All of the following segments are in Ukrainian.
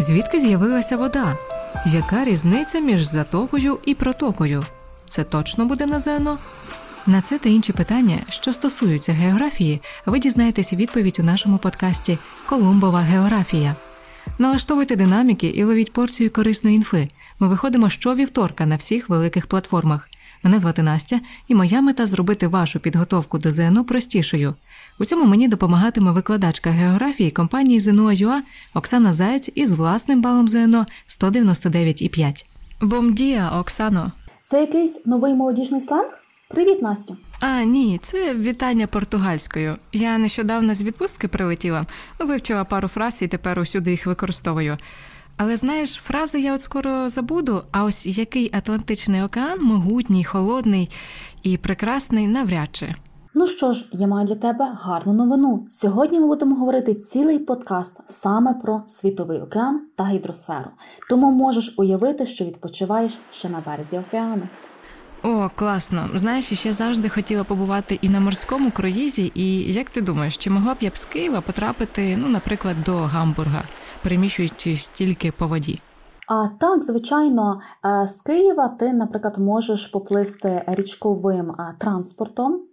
Звідки з'явилася вода? Яка різниця між затокою і протокою? Це точно буде на ЗНО? На це та інші питання, що стосуються географії, ви дізнаєтеся відповідь у нашому подкасті Колумбова географія. Налаштовуйте динаміки і ловіть порцію корисної інфи. Ми виходимо щовівторка на всіх великих платформах. Мене звати Настя, і моя мета зробити вашу підготовку до ЗНО простішою. У цьому мені допомагатиме викладачка географії компанії ЗНО.ЮА Оксана Заєць із власним балом ЗНО 199,5. Бомдія, Оксано! Це якийсь новий молодіжний сленг? Привіт, Настю! А, ні, це вітання португальською. Я нещодавно з відпустки прилетіла, вивчила пару фраз і тепер усюди їх використовую. Але знаєш, фрази я от скоро забуду, а ось який Атлантичний океан могутній, холодний і прекрасний навряд чи. Ну що ж, я маю для тебе гарну новину. Сьогодні ми будемо говорити цілий подкаст саме про світовий океан та гідросферу. Тому можеш уявити, що відпочиваєш ще на березі океану. О, класно. Знаєш, ще завжди хотіла побувати і на морському круїзі. І як ти думаєш, чи могла б я б з Києва потрапити, ну, наприклад, до Гамбурга, переміщуючись тільки по воді? А так, звичайно, е, з Києва ти, наприклад, можеш поплисти річковим е, транспортом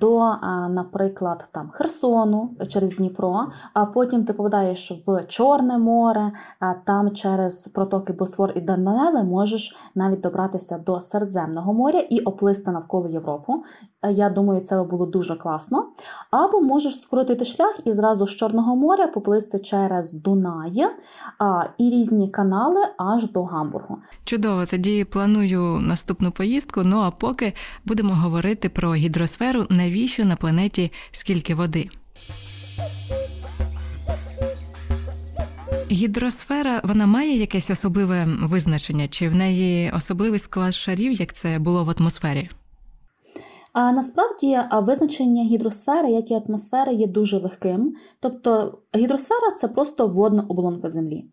до, наприклад, там Херсону через Дніпро, а потім ти попадаєш в Чорне море, а там через протоки Босфор і Дарданели можеш навіть добратися до Середземного моря і оплисти навколо Європу. Я думаю, це було дуже класно. Або можеш скоротити шлях і зразу з Чорного моря поплисти через Дунай а, і різні канали аж до Гамбургу. Чудово, тоді планую наступну поїздку. Ну а поки будемо говорити про гідросферу, навіщо на планеті скільки води. Гідросфера вона має якесь особливе визначення, чи в неї особливий склад шарів, як це було в атмосфері? А насправді визначення гідросфери, як і атмосфери, є дуже легким. Тобто гідросфера це просто водна оболонка Землі.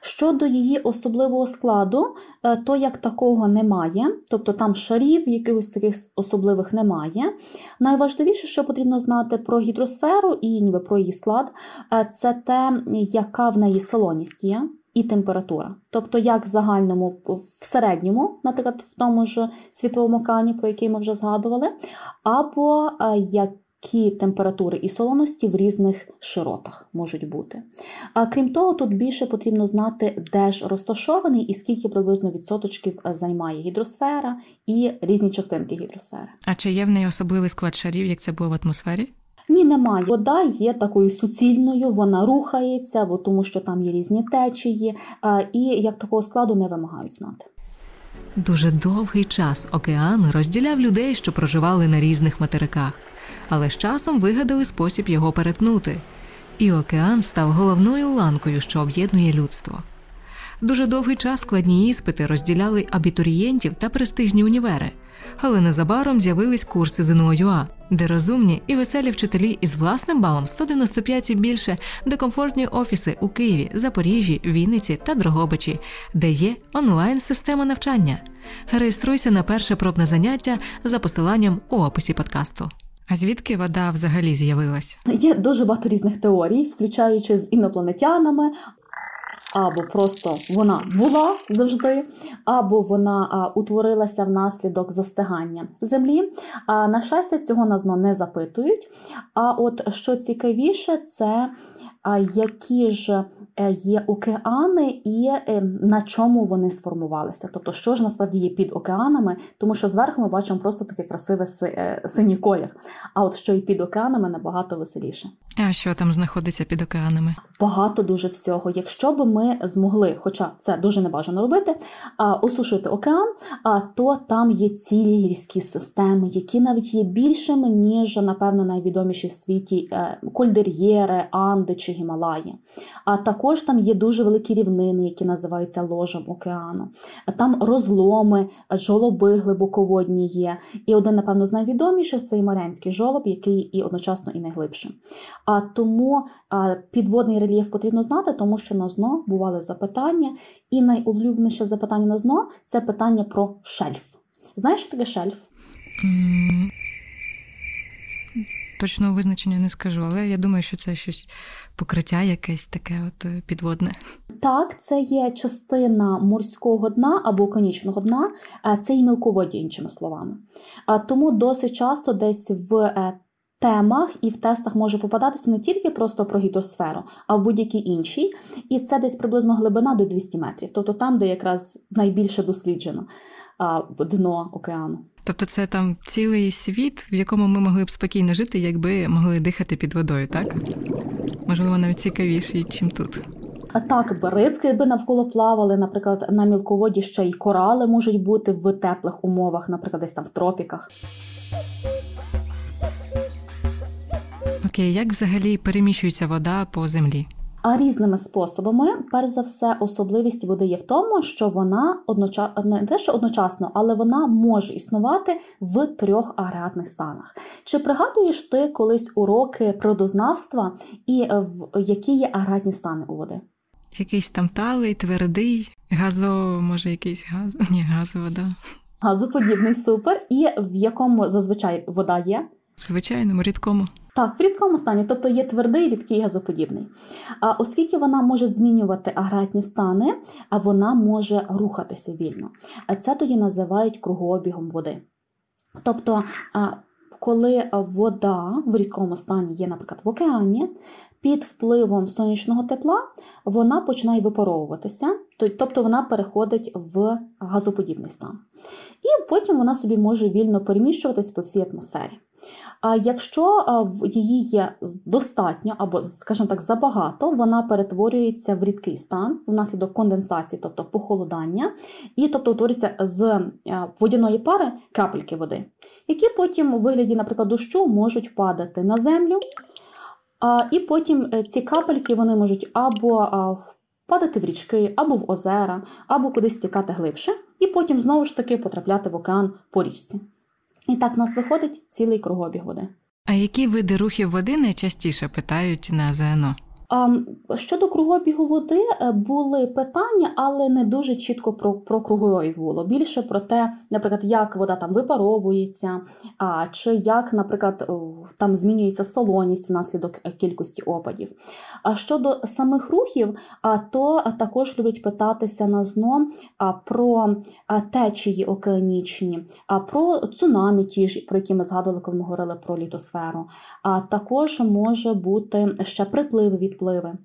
Щодо її особливого складу, е, то як такого немає, тобто там шарів, якихось таких особливих немає. Найважливіше, що потрібно знати про гідросферу і ніби про її склад, е, це те, яка в неї солоність є і температура. Тобто, як в загальному, в середньому, наприклад, в тому ж світовому океані, про який ми вже згадували, або які температури і солоності в різних широтах можуть бути. А крім того, тут більше потрібно знати, де ж розташований і скільки приблизно відсоточків займає гідросфера і різні частинки гідросфери. А чи є в неї особливий склад шарів, як це було в атмосфері? Ні, немає. Вода є такою суцільною, вона рухається, бо тому що там є різні течії, і як такого складу не вимагають знати. Дуже довгий час океан розділяв людей, що проживали на різних материках, але з часом вигадали спосіб його перетнути. І океан став головною ланкою, що об'єднує людство. Дуже довгий час складні іспити розділяли абітурієнтів та престижні універи але незабаром з'явились курси ЗНО.ЮА, де розумні і веселі вчителі із власним балом 195 і більше, де комфортні офіси у Києві, Запоріжжі, Вінниці та Дрогобичі, де є онлайн-система навчання. Реєструйся на перше пробне заняття за посиланням у описі подкасту. А звідки вода взагалі з'явилась? Є дуже багато різних теорій, включаючи з інопланетянами, або просто вона була завжди, або вона утворилася внаслідок застигання землі. На щастя, цього нас не запитують. А от що цікавіше, це які ж е, є океани і е, на чому вони сформувалися. Тобто, що ж насправді є під океанами, тому що зверху ми бачимо просто такий красивий е, синій колір. А от що і під океанами набагато веселіше. А що там знаходиться під океанами? Багато дуже всього. Якщо б ми змогли, хоча це дуже небажано робити, осушити океан, то там є цілі гірські системи, які навіть є більшими, ніж, напевно, найвідоміші в світі кольдер'єри, Анди чи Гімалаї. А також там є дуже великі рівнини, які називаються ложем океану. Там розломи, жолоби глибоководні є. І один, напевно, з найвідоміших це і Марянський жолоб, який і одночасно і найглибший. А тому підводний рельєф потрібно знати, тому що на ЗНО бували запитання, і найулюбленіше запитання на ЗНО це питання про шельф. Знаєш, що таке шельф? Точного визначення не скажу, але я думаю, що це щось покриття якесь таке от е, підводне. Так, це є частина морського дна або конічного дна, е, це і мілководді, іншими словами. А Тому досить часто десь в е, темах і в тестах може попадатися не тільки просто про гідросферу, а в будь-якій іншій. І це десь приблизно глибина до 200 метрів, тобто там, де якраз найбільше досліджено дно океану. Тобто це там цілий світ, в якому ми могли б спокійно жити, якби могли дихати під водою, так? Можливо, навіть цікавіші, чим тут. А так, рибки би навколо плавали, наприклад, на мілководі ще й корали можуть бути в теплих умовах, наприклад, десь там в тропіках. Окей, як взагалі переміщується вода по землі? А різними способами, перш за все, особливість води є в тому, що вона одночасно не те, що одночасно, але вона може існувати в трьох агрегатних станах. Чи пригадуєш ти колись уроки природознавства і в які є агрегатні стани у води? Якийсь там талий, твердий, газо, може, якийсь газ, ні, газова, да. Газоподібний супер, і в якому зазвичай вода є? В звичайному, рідкому. Так, в рідкому стані, тобто є твердий, рідкий газоподібний. А оскільки вона може змінювати агрегатні стани, а вона може рухатися вільно. А це тоді називають кругообігом води. Тобто, коли вода в рідкому стані є, наприклад, в океані, під впливом сонячного тепла вона починає випаровуватися, тобто вона переходить в газоподібний стан. І потім вона собі може вільно переміщуватись по всій атмосфері. А якщо її є достатньо або, скажімо так, забагато, вона перетворюється в рідкий стан внаслідок конденсації, тобто похолодання, і тобто утворюється з водяної пари крапельки води, які потім у вигляді, наприклад, дощу можуть падати на землю. І потім е, ці капельки вони можуть або падати в річки, або в озера, або кудись стікати глибше, і потім знову ж таки потрапляти в океан по річці. І так в нас виходить цілий кругобіг води. А які види рухів води найчастіше питають на ЗНО? Щодо кругообігу води е, були питання, але не дуже чітко про про кругообіг було. Більше про те, наприклад, як вода там випаровується, а чи як, наприклад, там змінюється солоність внаслідок кількості опадів. А щодо самих рухів, то також люблять питатися на ЗНО про течії океанічні, про цунамі, ті ж, про які ми згадували, коли ми говорили про літосферу. А також може бути ще припливи від впливи.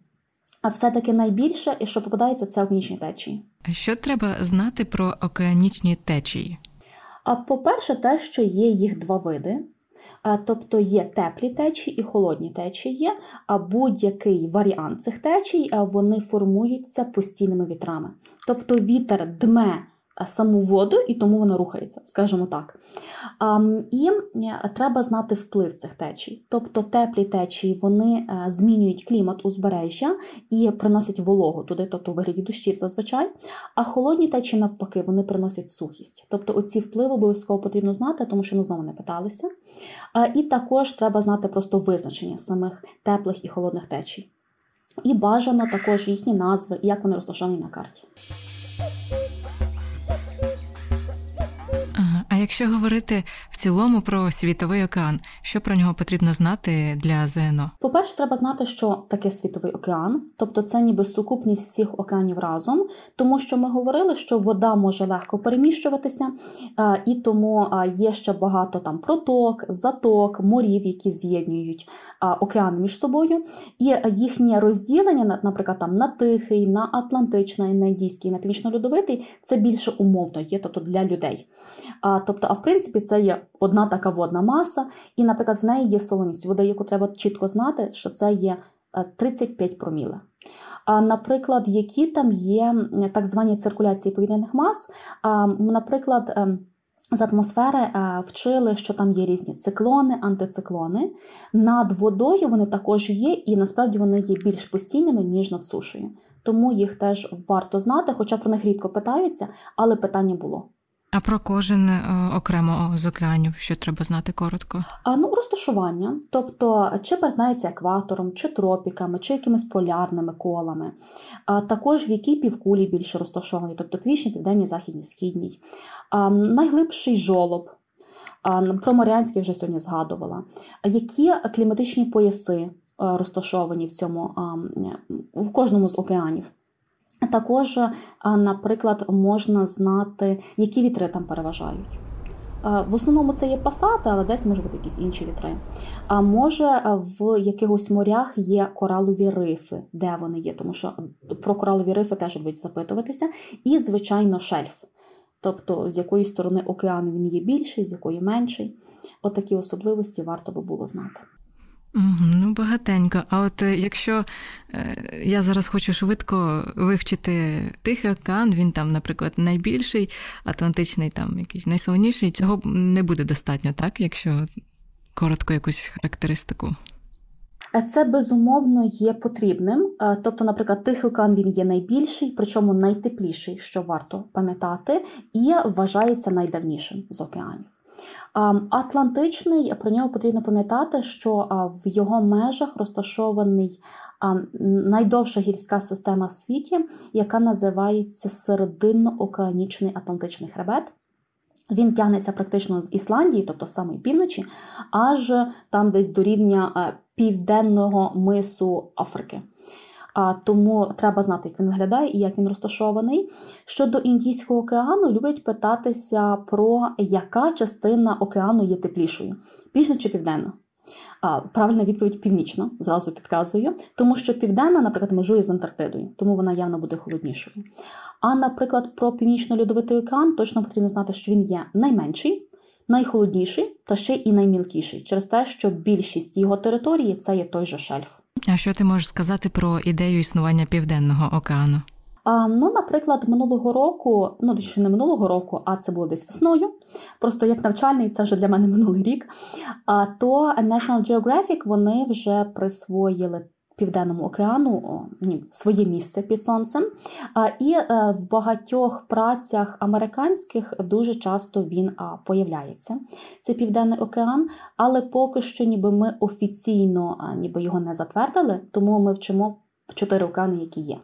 А все-таки найбільше, і що попадається, це океанічні течії. А що треба знати про океанічні течії? А по-перше, те, що є їх два види. Тобто є теплі течії і холодні течії, а будь-який варіант цих течій вони формуються постійними вітрами. Тобто вітер дме саму воду, і тому вона рухається, скажімо так. І е, треба знати вплив цих течій. Тобто теплі течії вони е, змінюють клімат узбережжя і приносять вологу туди, тобто у вигляді дощів зазвичай. А холодні течії, навпаки, вони приносять сухість. Тобто оці впливи обов'язково потрібно знати, тому що ми знову не питалися. І також треба знати просто визначення самих теплих і холодних течій. І бажано також їхні назви, як вони розташовані на карті. Якщо говорити в цілому про світовий океан, що про нього потрібно знати для ЗНО? По-перше, треба знати, що таке світовий океан, тобто це ніби сукупність всіх океанів разом, тому що ми говорили, що вода може легко переміщуватися, і тому є ще багато там проток, заток, морів, які з'єднують океан між собою, і їхнє розділення, наприклад, там на Тихий, на Атлантичний, на Індійський, на Північно-Льодовитий, це більше умовно є, тобто для людей. Тобто, а в принципі, це є одна така водна маса, і, наприклад, в неї є солоність води, яку треба чітко знати, що це є 35 е, проміле. А, наприклад, які там є так звані циркуляції повітряних мас, а, наприклад, ем, з атмосфери е, вчили, що там є різні циклони, антициклони. Над водою вони також є, і насправді вони є більш постійними, ніж над сушею. Тому їх теж варто знати, хоча про них рідко питаються, але питання було. А про кожен е, окремо з океанів, що треба знати коротко? А ну розташування, тобто чи перетинається екватором, чи тропіками, чи якимись полярними колами, а також в якій півкулі більше розташовані, тобто північній, південній, західній, східній, а, найглибший жолоб. Про Маріанський вже сьогодні згадувала. Які кліматичні пояси е, розташовані в цьому в кожному з океанів? Також, наприклад, можна знати, які вітри там переважають. В основному це є пасати, але десь можуть бути якісь інші вітри. А може в якихось морях є коралові рифи, де вони є, тому що про коралові рифи теж будуть запитуватися. І, звичайно, шельф. Тобто, з якої сторони океану він є більший, з якої менший. Отакі особливості варто би було знати. Ну, багатенько. А от е, якщо е, я зараз хочу швидко вивчити Тихий океан, він там, наприклад, найбільший, Атлантичний там якийсь найсолоніший, цього не буде достатньо, так? Якщо коротко якусь характеристику. Е, це безумовно є потрібним. Тобто, наприклад, Тихий океан він є найбільший, причому найтепліший, що варто пам'ятати, і вважається найдавнішим з океанів. Атлантичний про нього потрібно пам'ятати, що в його межах розташований найдовша гірська система в світі, яка називається Серединно-океанічний Атлантичний хребет. Він тягнеться практично з Ісландії, тобто з самої півночі, аж там десь до рівня південного мису Африки. Тому треба знати, як він виглядає і як він розташований. Щодо Індійського океану, люблять питатися про яка частина океану є теплішою: північна чи південна. Правильна відповідь північна, зразу підказую, тому що південна, наприклад, межує з Антарктидою, тому вона явно буде холоднішою. А, наприклад, про північно-льодовитий океан точно потрібно знати, що він є найменший, найхолодніший та ще і наймілкіший, через те, що більшість його території це є той же шельф. А що ти можеш сказати про ідею існування Південного океану? А, Ну, наприклад, минулого року, ну ще не минулого року, а це було десь весною. Просто як навчальний, це вже для мене минулий рік. А то National Geographic вони вже присвоїли Південному океану ні, своє місце під сонцем. І е, в багатьох працях американських дуже часто він появляється. Це Південний океан, але поки що ніби ми офіційно ніби його не затвердили, тому ми вчимо чотири океани, які є.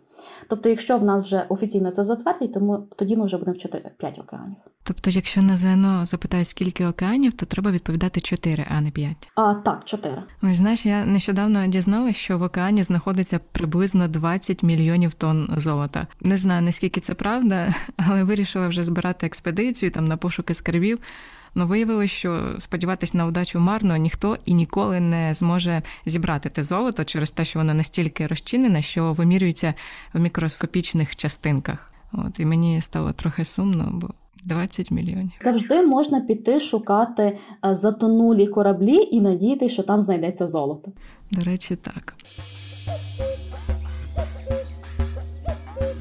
Тобто, якщо в нас вже офіційно це затвердять, то тоді ми вже будемо вчити п'ять океанів. Тобто, якщо на ЗНО запитають, скільки океанів, то треба відповідати чотири, а не п'ять. А так, чотири. Ось знаєш, я нещодавно дізналася, що в океані знаходиться приблизно 20 мільйонів тонн золота. Не знаю наскільки це правда, але вирішила вже збирати експедицію там на пошуки скарбів. Ну, виявилось, що сподіватись на удачу марно ніхто і ніколи не зможе зібрати те золото через те, що воно настільки розчинене, що вимірюється в мікроскопічних частинках. От і мені стало трохи сумно, бо 20 мільйонів. Завжди можна піти шукати е, затонулі кораблі і надіятися, що там знайдеться золото. До речі, так.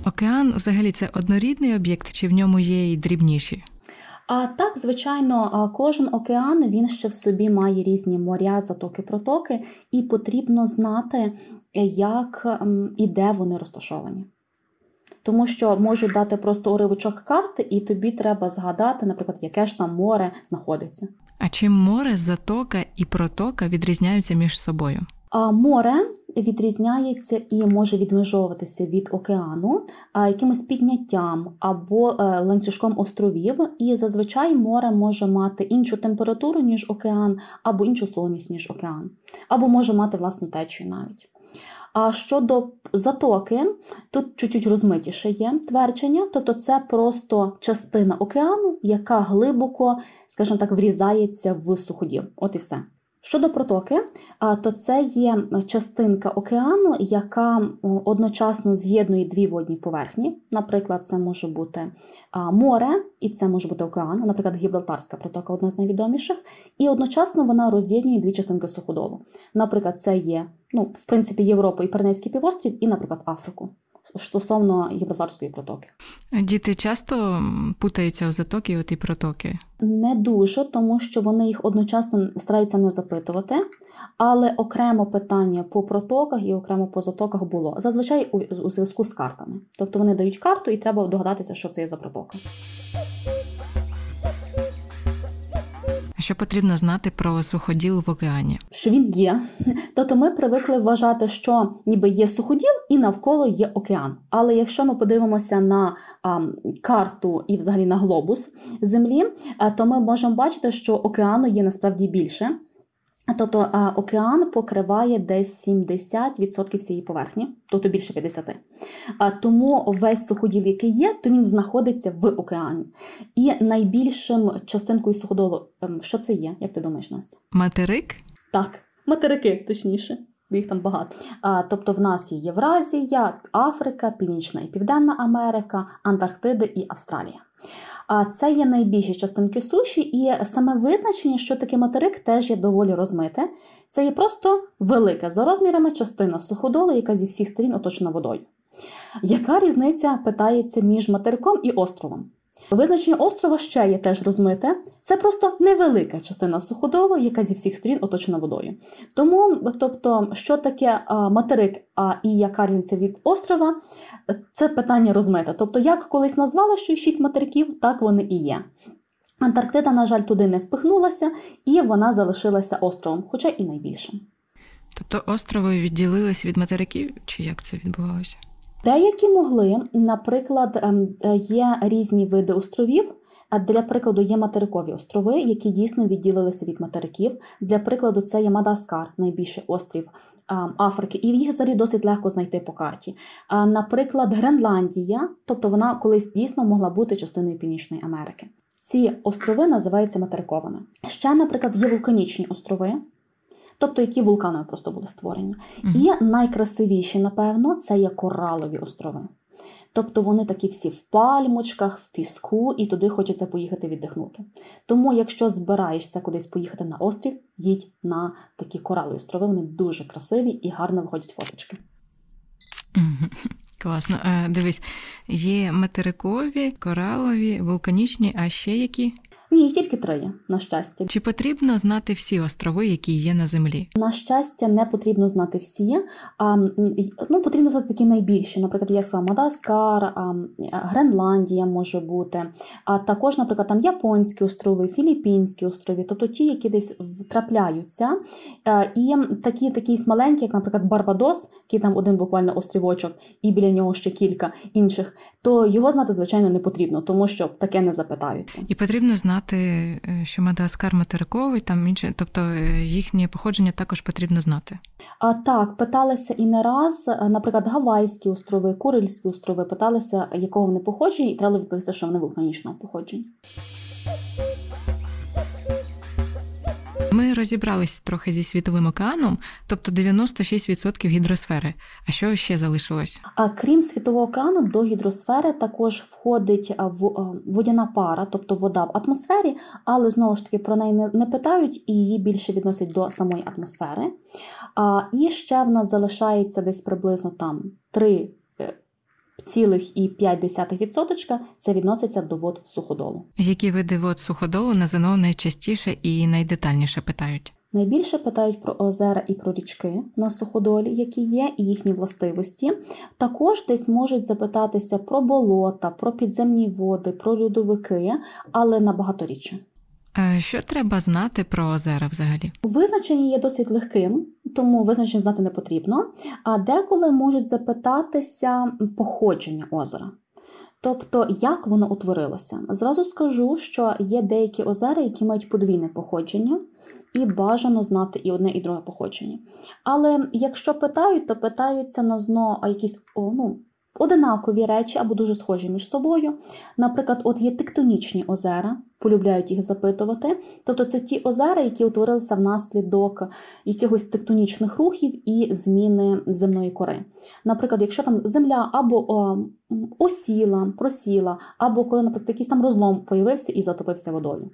Океан взагалі це однорідний об'єкт, чи в ньому є й дрібніші? А так, звичайно, кожен океан він ще в собі має різні моря, затоки, протоки, і потрібно знати, як і де вони розташовані. Тому що можуть дати просто уривочок карти, і тобі треба згадати, наприклад, яке ж там море знаходиться. А чим море, затока і протока відрізняються між собою? А море відрізняється і може відмежовуватися від океану якимось підняттям або е, ланцюжком островів, і зазвичай море може мати іншу температуру, ніж океан, або іншу солоність, ніж океан, або може мати власну течію навіть. А щодо затоки, тут чуть-чуть розмитіше є твердження, тобто це просто частина океану, яка глибоко, скажімо так, врізається в суходіл. От і все. Щодо протоки, то це є частинка океану, яка одночасно з'єднує дві водні поверхні. Наприклад, це може бути море, і це може бути океан, наприклад, Гібралтарська протока одна з найвідоміших, і одночасно вона роз'єднує дві частинки суходолу. Наприклад, це є ну, в принципі Європа і Пиренейський півострів, і, наприклад, Африку стосовно Гібралтарської протоки. Діти часто путаються у затоки от і протоки? Не дуже, тому що вони їх одночасно стараються не запитувати, але окремо питання по протоках і окремо по затоках було зазвичай у зв'язку з картами. Тобто вони дають карту, і треба догадатися, що це є за протока. Що потрібно знати про суходіл в океані? Що він є. Тобто ми привикли вважати, що ніби є суходіл і навколо є океан. Але якщо ми подивимося на а, карту і взагалі на глобус Землі, а, то ми можемо бачити, що океану є насправді більше. Тобто океан покриває десь 70% всієї поверхні, тобто більше 50%. А, тому весь суходіл, який є, то він знаходиться в океані. І найбільшим частинкою суходолу, ем, що це є, як ти думаєш, Настя? Материк? Так, материки, точніше. Їх там багато. А, Тобто в нас є Євразія, Африка, Північна і Південна Америка, Антарктида і Австралія. Це є найбільші частинки суші, і саме визначення, що таке материк, теж є доволі розмите. Це є просто велика за розмірами частина суходолу, яка зі всіх сторін оточена водою. Яка різниця питається між материком і островом? Визначення острова ще є теж розмите. Це просто невелика частина суходолу, яка зі всіх сторін оточена водою. Тому, тобто, що таке материк а, і яка різниця від острова, це питання розмите. Тобто, як колись назвали, що шість материків, так вони і є. Антарктида, на жаль, туди не впихнулася, і вона залишилася островом, хоча і найбільшим. Тобто острови відділились від материків, чи як це відбувалося? Деякі могли, наприклад, ем, є різні види островів. Для прикладу, є материкові острови, які дійсно відділилися від материків. Для прикладу, це є Мадаскар, найбільший острів ем, Африки, і їх взагалі досить легко знайти по карті. Наприклад, Гренландія, тобто вона колись дійсно могла бути частиною Північної Америки. Ці острови називаються материковими. Ще, наприклад, є вулканічні острови тобто які вулкани просто були створені. Mm-hmm. І найкрасивіші, напевно, це є коралові острови. Тобто вони такі всі в пальмочках, в піску, і туди хочеться поїхати віддихнути. Тому, якщо збираєшся кудись поїхати на острів, їдь на такі коралові острови, вони дуже красиві і гарно виходять фоточки. Класно. Е, дивись, є материкові, коралові, вулканічні, а ще які? Ні, їх тільки три на щастя. Чи потрібно знати всі острови, які є на землі? На щастя, не потрібно знати всі. А, ну, Потрібно знати такі найбільші, наприклад, сам Мадаскар, Гренландія може бути, а також, наприклад, там Японські острови, Філіппінські острови, тобто ті, які десь втрапляються. І такі такі маленькі, як, наприклад, Барбадос, який там один буквально острівочок, і біля нього ще кілька інших, то його знати, звичайно, не потрібно, тому що таке не запитаються. І потрібно знати знати, е, що Мадагаскар материковий, там інше, тобто е, їхнє походження також потрібно знати. А так, питалися і не раз, е, наприклад, Гавайські острови, Курильські острови питалися, якого вони походження, і треба відповісти, що вони вулканічного походження. Ми розібрались трохи зі світовим океаном, тобто 96% гідросфери. А що ще залишилось? А крім світового океану, до гідросфери також входить водяна пара, тобто вода в атмосфері, але знову ж таки про неї не питають і її більше відносять до самої атмосфери. А, І ще в нас залишається десь приблизно там 3 0,5% це відноситься до вод суходолу. Які види вод суходолу на ЗНО найчастіше і найдетальніше питають? Найбільше питають про озера і про річки на суходолі, які є, і їхні властивості. Також десь можуть запитатися про болота, про підземні води, про льодовики, але набагато рідше. Що треба знати про озера взагалі? Визначення є досить легким, тому визначення знати не потрібно. А деколи можуть запитатися походження озера. Тобто, як воно утворилося? Зразу скажу, що є деякі озера, які мають подвійне походження, і бажано знати і одне, і друге походження. Але якщо питають, то питаються на зно якісь о, ну, одинакові речі або дуже схожі між собою. Наприклад, от є тектонічні озера, полюбляють їх запитувати. Тобто це ті озера, які утворилися внаслідок якихось тектонічних рухів і зміни земної кори. Наприклад, якщо там земля або осіла, просіла, або коли, наприклад, якийсь там розлом появився і затопився водою.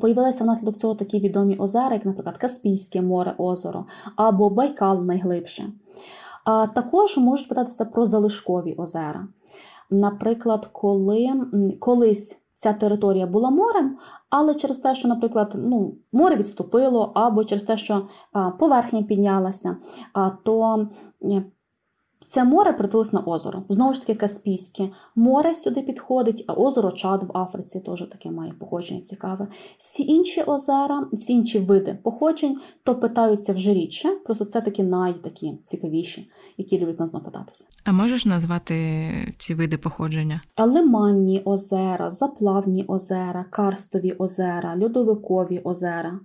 Появилися внаслідок цього такі відомі озера, як, наприклад, Каспійське море, озеро або Байкал найглибше. Також можуть питатися про залишкові озера. Наприклад, коли колись ця територія була морем, але через те, що, наприклад, ну, море відступило, або через те, що поверхня піднялася, то це море притулось на озеро. Знову ж таки, Каспійське море сюди підходить, а озеро Чад в Африці теж таке має походження цікаве. Всі інші озера, всі інші види походжень, то питаються вже рідше. Просто це такі найтакі цікавіші, які люблять нас напитатися. А можеш назвати ці види походження? Лиманні озера, заплавні озера, карстові озера, льодовикові озера.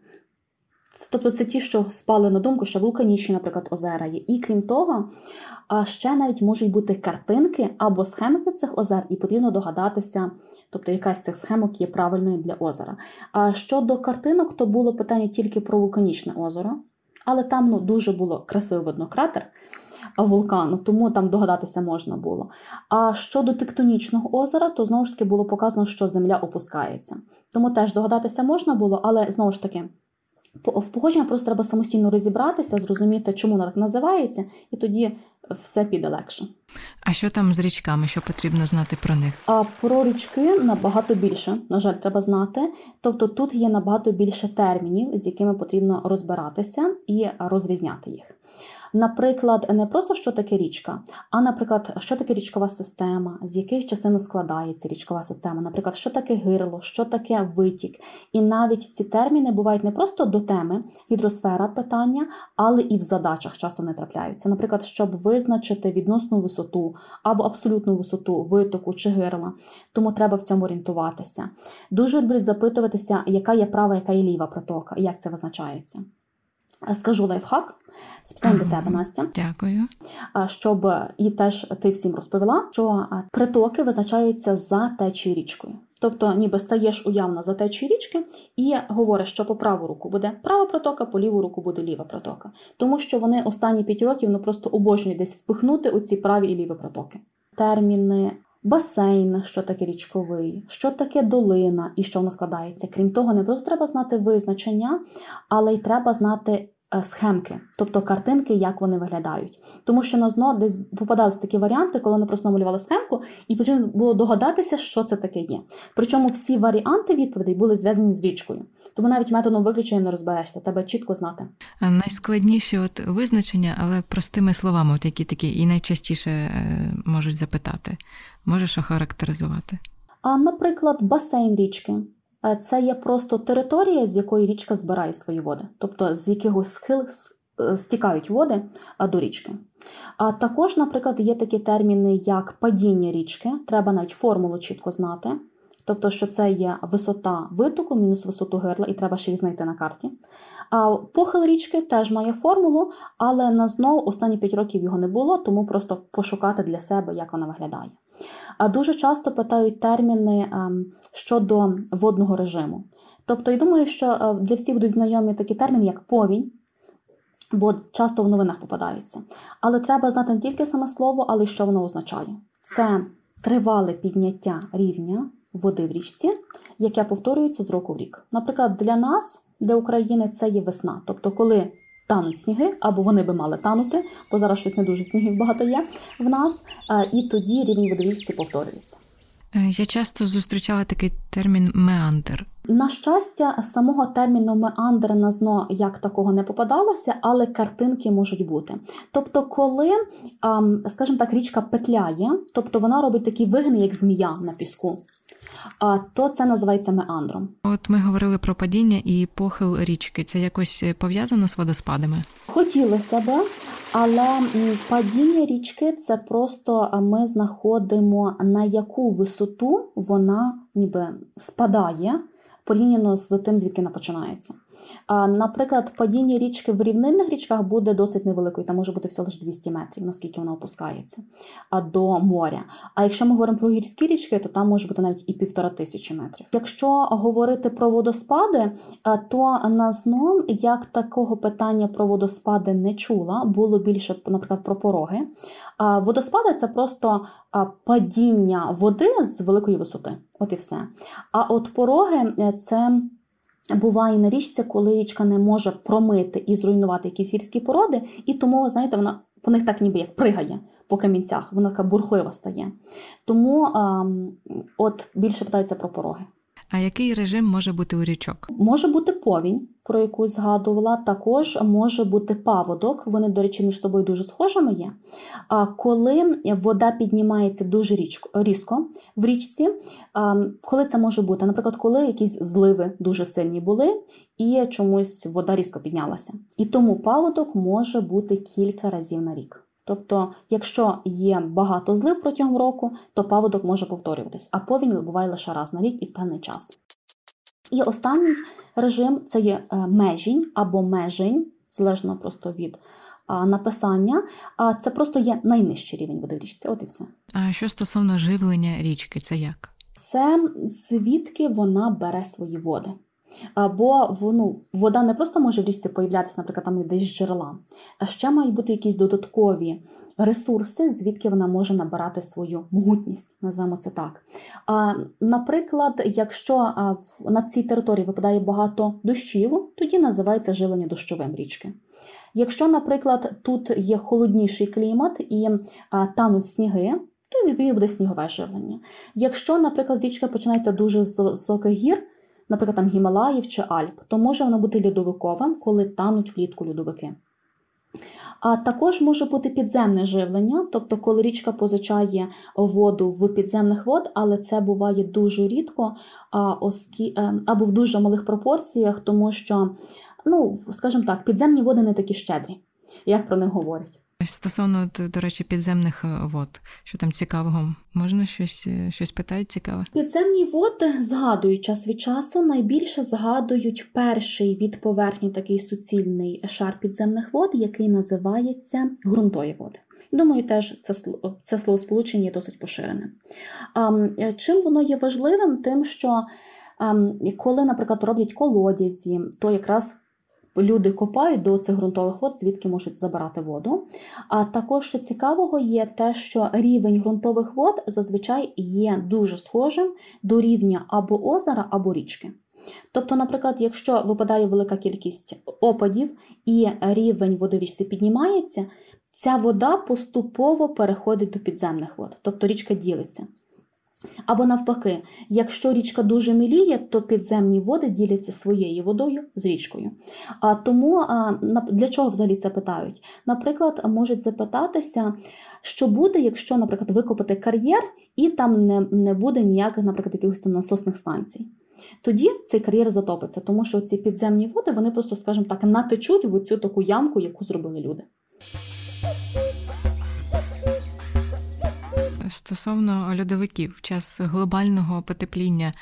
Тобто це ті, що спали на думку, що вулканічні, наприклад, озера є. І крім того, ще навіть можуть бути картинки або схемки цих озер, і потрібно догадатися, тобто якась з цих схемок є правильною для озера. А щодо картинок, то було питання тільки про вулканічне озеро, але там ну, дуже було красиво видно кратер вулкану, тому там догадатися можна було. А щодо тектонічного озера, то знову ж таки було показано, що земля опускається. Тому теж догадатися можна було, але знову ж таки. В погодження просто треба самостійно розібратися, зрозуміти, чому вона так називається, і тоді все піде легше. А що там з річками, що потрібно знати про них? А про річки набагато більше, на жаль, треба знати. Тобто тут є набагато більше термінів, з якими потрібно розбиратися і розрізняти їх. Наприклад, не просто що таке річка, а наприклад, що таке річкова система, з яких частин складається річкова система, наприклад, що таке гирло, що таке витік. І навіть ці терміни бувають не просто до теми гідросфера питання, але і в задачах часто не трапляються. Наприклад, щоб визначити відносну висоту або абсолютну висоту витоку чи гирла. Тому треба в цьому орієнтуватися. Дуже люблять запитуватися, яка є права, яка є ліва протока, як це визначається. Скажу лайфхак спеціально для тебе, Настя Дякую. а, щоб і теж ти всім розповіла, що притоки визначаються за течією річкою. Тобто, ніби стаєш уявно за течією річки і говориш, що по праву руку буде права протока, по ліву руку буде ліва протока. Тому що вони останні 5 років ну просто обожнюють десь впихнути у ці праві і ліві протоки. Терміни. Басейн, що таке річковий, що таке долина і що воно складається. Крім того, не просто треба знати визначення, але й треба знати е, схемки, тобто картинки, як вони виглядають. Тому що на ЗНО десь попадались такі варіанти, коли вони просто намалювали схемку, і потрібно було догадатися, що це таке є. Причому всі варіанти відповідей були зв'язані з річкою. Тому навіть методом виключення не розберешся, тебе чітко знати. А Найскладніші от визначення, але простими словами, от які такі і найчастіше е, можуть запитати. Можеш охарактеризувати? А, наприклад, басейн річки. Е, Це є просто територія, з якої річка збирає свої води, тобто з якого схил е, стікають води до річки. А також, наприклад, є такі терміни, як падіння річки, треба навіть формулу чітко знати. Тобто, що це є висота витоку мінус висоту гирла, і треба ще їх знайти на карті. А похил річки теж має формулу, але на знову останні 5 років його не було, тому просто пошукати для себе, як вона виглядає. А дуже часто питають терміни ем, щодо водного режиму. Тобто, я думаю, що е, для всіх будуть знайомі такі терміни, як повінь, бо часто в новинах попадаються. Але треба знати не тільки саме слово, але й що воно означає. Це тривале підняття рівня води в річці, яке повторюється з року в рік. Наприклад, для нас, для України, це є весна. Тобто, коли тануть сніги, або вони би мали танути, бо зараз щось не дуже снігів багато є в нас, е, і тоді рівень води в річці повторюється. Е, Я часто зустрічала такий термін меандр. На щастя, самого терміну меандр на зно як такого не попадалося, але картинки можуть бути. Тобто, коли, скажімо так, річка петляє, тобто вона робить такі вигини, як змія на піску, то це називається меандром. От ми говорили про падіння і похил річки. Це якось е, пов'язано з водоспадами? Хотілося б, але падіння річки це просто ми знаходимо на яку висоту вона ніби спадає порівняно з тим, звідки вона починається. Наприклад, падіння річки в рівнинних річках буде досить невеликою, там може бути всього лише 200 метрів, наскільки вона опускається до моря. А якщо ми говоримо про гірські річки, то там може бути навіть і півтора тисячі метрів. Якщо говорити про водоспади, то на зном як такого питання про водоспади не чула, було більше, наприклад, про пороги. Водоспади це просто падіння води з великої висоти. От і все. А от пороги це. Буває на річці, коли річка не може промити і зруйнувати якісь гірські породи, і тому, знаєте, вона по них так ніби як пригає по камінцях, вона така бурхлива стає. Тому ем, от більше питаються про пороги. А який режим може бути у річок? Може бути повінь, про яку згадувала, також може бути паводок. Вони, до речі, між собою дуже схожими є. А коли вода піднімається дуже різко в річці, коли це може бути? Наприклад, коли якісь зливи дуже сильні були, і чомусь вода різко піднялася. І тому паводок може бути кілька разів на рік. Тобто, якщо є багато злив протягом року, то паводок може повторюватись, а повінь буває лише раз на рік і в певний час. І останній режим це є е, межінь або межень, залежно просто від написання. Це просто є найнижчий рівень води в річці. От і все. А що стосовно живлення річки, це як? Це звідки вона бере свої води. Бо ну, вода не просто може в річці появлятися, наприклад, там десь джерела, а ще мають бути якісь додаткові ресурси, звідки вона може набирати свою могутність, назвемо це так. А, Наприклад, якщо на цій території випадає багато дощів, тоді називається живлення дощовим річки. Якщо, наприклад, тут є холодніший клімат і тануть сніги, то відповідно буде снігове живлення. Якщо, наприклад, річка починається дуже з високих гір, наприклад, там Гімалаїв чи Альп, то може воно бути льодовиковим, коли тануть влітку льодовики. А також може бути підземне живлення, тобто коли річка позичає воду в підземних вод, але це буває дуже рідко е, або в дуже малих пропорціях, тому що, ну, скажімо так, підземні води не такі щедрі, як про них говорять. Стосовно, до речі, підземних е, вод, що там цікавого, можна щось е, щось питають цікаве? Підземні води згадують час від часу. Найбільше згадують перший від поверхні такий суцільний шар підземних вод, який називається ґрунтові води. Думаю, теж це це словосполучення є досить поширене. Е, чим воно є важливим? Тим, що коли, наприклад, роблять колодязі, то якраз люди копають до цих ґрунтових вод, звідки можуть забирати воду. А також що цікавого є те, що рівень ґрунтових вод зазвичай є дуже схожим до рівня або озера, або річки. Тобто, наприклад, якщо випадає велика кількість опадів і рівень води в річці піднімається, ця вода поступово переходить до підземних вод, тобто річка ділиться. Або навпаки, якщо річка дуже міліє, то підземні води діляться своєю водою з річкою. А Тому для чого взагалі це питають? Наприклад, можуть запитатися, що буде, якщо, наприклад, викопати кар'єр і там не не буде ніяких, наприклад, якихось там насосних станцій. Тоді цей кар'єр затопиться, тому що ці підземні води вони просто, скажімо так, натечуть в цю таку ямку, яку зробили люди. Стосовно льодовиків, в час глобального потепління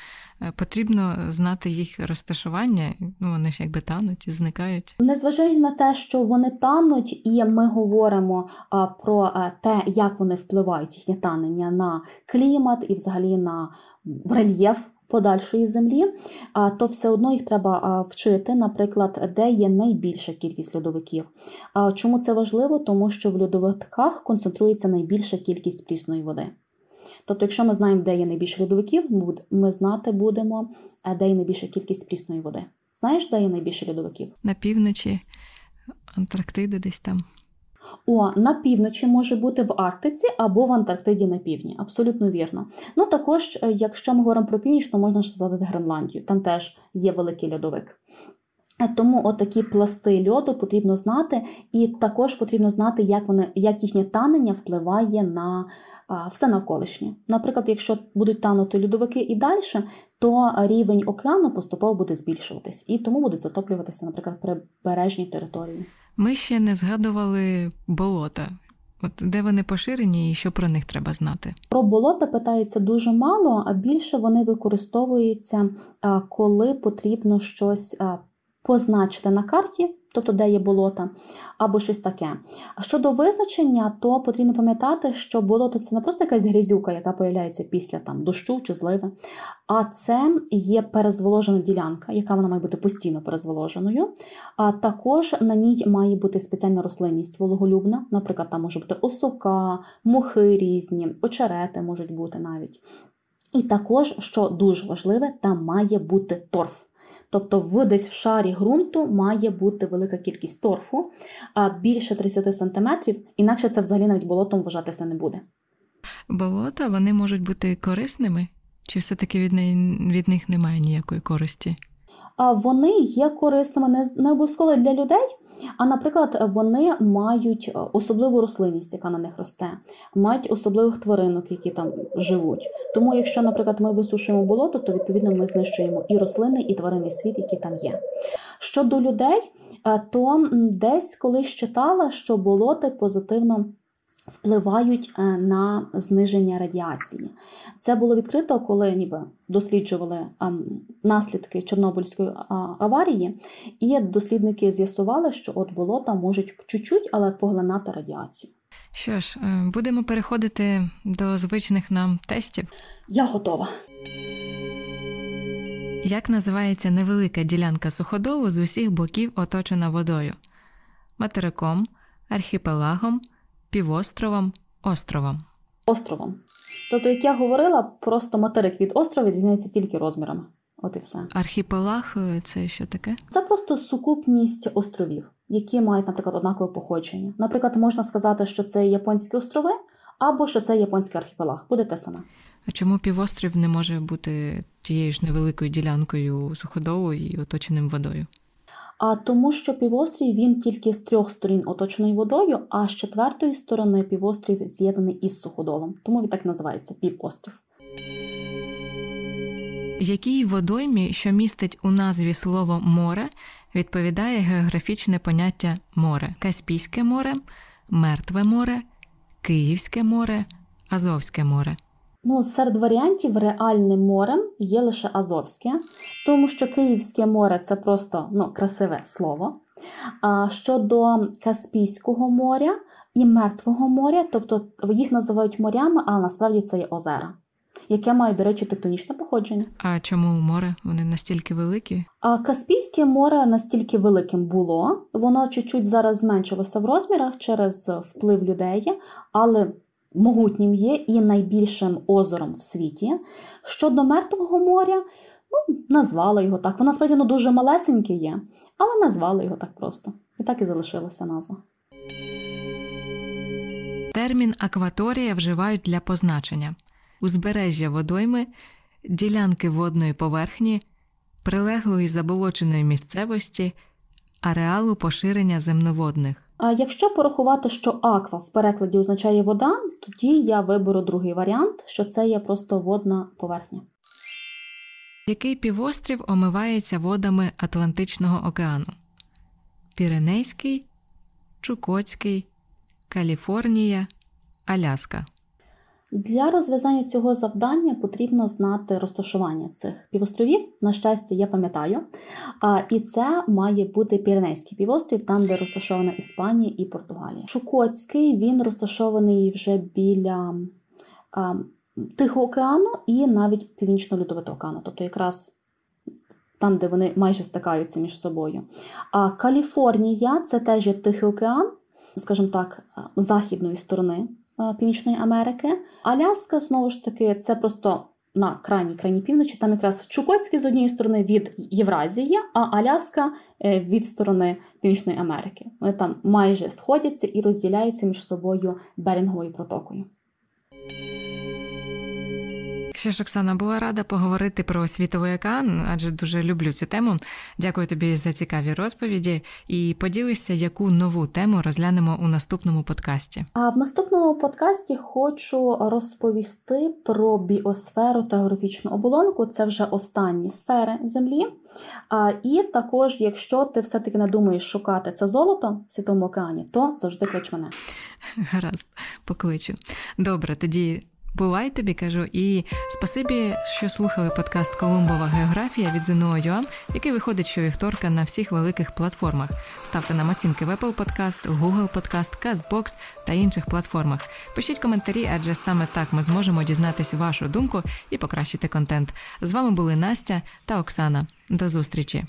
е, потрібно знати їх розташування. Ну вони ж якби тануть, зникають. Незважаючи на те, що вони тануть, і ми говоримо а, про е, те, як вони впливають їхнє танення на клімат і взагалі на рельєф подальшої землі, то все одно їх треба вчити, наприклад, де є найбільша кількість льодовиків. Чому це важливо? Тому що в льодовиках концентрується найбільша кількість прісної води. Тобто, якщо ми знаємо, де є найбільше льодовиків, ми знати будемо, де є найбільша кількість прісної води. Знаєш, де є найбільше льодовиків? На півночі Антарктиди десь там. О, на півночі може бути в Арктиці або в Антарктиді на півдні. Абсолютно вірно. Ну також, е, якщо ми говоримо про північ, то можна ж згадати Гренландію. Там теж є великий льодовик. Е, тому отакі пласти льоду потрібно знати, і також потрібно знати, як вони, як їхнє танення впливає на а, все навколишнє. Наприклад, якщо будуть танути льодовики і далі, то рівень океану поступово буде збільшуватись, і тому будуть затоплюватися, наприклад, прибережні території. Ми ще не згадували болота. От де вони поширені і що про них треба знати? Про болота питаються дуже мало, а більше вони використовуються, коли потрібно щось позначити на карті, тобто де є болота, або щось таке. А щодо визначення, то потрібно пам'ятати, що болото це не просто якась грязюка, яка появляється після там дощу чи зливи, а це є перезволожена ділянка, яка вона має бути постійно перезволоженою. А також на ній має бути спеціальна рослинність вологолюбна, наприклад, там може бути осока, мухи різні, очерети можуть бути навіть. І також, що дуже важливе, там має бути торф. Тобто в десь в шарі ґрунту має бути велика кількість торфу, а більше 30 см, інакше це взагалі навіть болотом вважатися не буде. Болота вони можуть бути корисними, чи все-таки від, від них немає ніякої користі? Вони є корисними не не обов'язково для людей, а, наприклад, вони мають е, особливу рослинність, яка на них росте, мають особливих тваринок, які там живуть. Тому, якщо, наприклад, ми висушуємо болото, то відповідно ми знищуємо і рослини, і тваринний світ, які там є. Щодо людей, е, то десь колись читала, що болоти позитивно впливають е, на зниження радіації. Це було відкрито, коли ніби досліджували ем, наслідки Чорнобильської аварії, і дослідники з'ясували, що от болота можуть чуть-чуть, але поглинати радіацію. Що ж, е, будемо переходити до звичних нам тестів. Я готова. Як називається невелика ділянка суходолу з усіх боків оточена водою? Материком, архіпелагом, півостровом, островом. Островом. Тобто, як я говорила, просто материк від острова відрізняється тільки розмірами. От і все. Архіпелаг е, це що таке? Це просто сукупність островів, які мають, наприклад, однакове походження. Наприклад, можна сказати, що це японські острови, або що це японський архіпелаг. Буде те саме. А чому півострів не може бути тією ж невеликою ділянкою суходолу і оточеним водою? А тому, що півострів він тільки з трьох сторін оточений водою, а з четвертої сторони півострів з'єднаний із суходолом. Тому він так називається півострів. Якій водоймі, що містить у назві слово море, відповідає географічне поняття море: Каспійське море, Мертве море, Київське море, Азовське море. Ну, серед варіантів реальним морем є лише Азовське, тому що Київське море це просто ну, красиве слово. А щодо Каспійського моря і Мертвого моря, тобто їх називають морями, а насправді це є озера, яке має, до речі, тектонічне походження. А чому море? Вони настільки великі? А Каспійське море настільки великим було, воно чуть-чуть зараз зменшилося в розмірах через вплив людей, але могутнім є і найбільшим озером в світі. Щодо Мертвого моря, ну, назвали його так. Воно справді ну, дуже малесеньке є, але назвали його так просто. І так і залишилася назва. Термін акваторія вживають для позначення узбережжя водойми, ділянки водної поверхні, прилеглої заболоченої місцевості, ареалу поширення земноводних. Якщо порахувати, що аква в перекладі означає вода, тоді я виберу другий варіант, що це є просто водна поверхня. Який півострів омивається водами Атлантичного океану? Піренейський, Чукотський, Каліфорнія, Аляска. Для розв'язання цього завдання потрібно знати розташування цих півостровів. На щастя, я пам'ятаю. І це має бути Піренейський півострів, там, де розташована Іспанія і Португалія. Шукотський він розташований вже біля а, Тихого океану і навіть Північно-Льодовитого океану, тобто якраз там, де вони майже стикаються між собою. А Каліфорнія це теж є Тихий океан, скажімо так, західної сторони. Е, Північної Америки. Аляска, знову ж таки, це просто на крайній крайній півночі. Там якраз Чукотський з однієї сторони від Євразії, а Аляска е, від сторони Північної Америки. Вони там майже сходяться і розділяються між собою Берінговою протокою. Що ж, Оксана, була рада поговорити про світовий океан, адже дуже люблю цю тему. Дякую тобі за цікаві розповіді і поділися, яку нову тему розглянемо у наступному подкасті. А в наступному подкасті хочу розповісти про біосферу та географічну оболонку. Це вже останні сфери Землі. А, І також, якщо ти все-таки не думаєш шукати це золото в світовому океані, то завжди клич мене. Гаразд, покличу. Добре, тоді. Бувай тобі кажу, і спасибі, що слухали подкаст Колумбова географія від ЗНО.UA, який виходить щовівторка на всіх великих платформах. Ставте нам оцінки в Apple Podcast, Google Podcast, CastBox та інших платформах. Пишіть коментарі, адже саме так ми зможемо дізнатися вашу думку і покращити контент. З вами були Настя та Оксана. До зустрічі!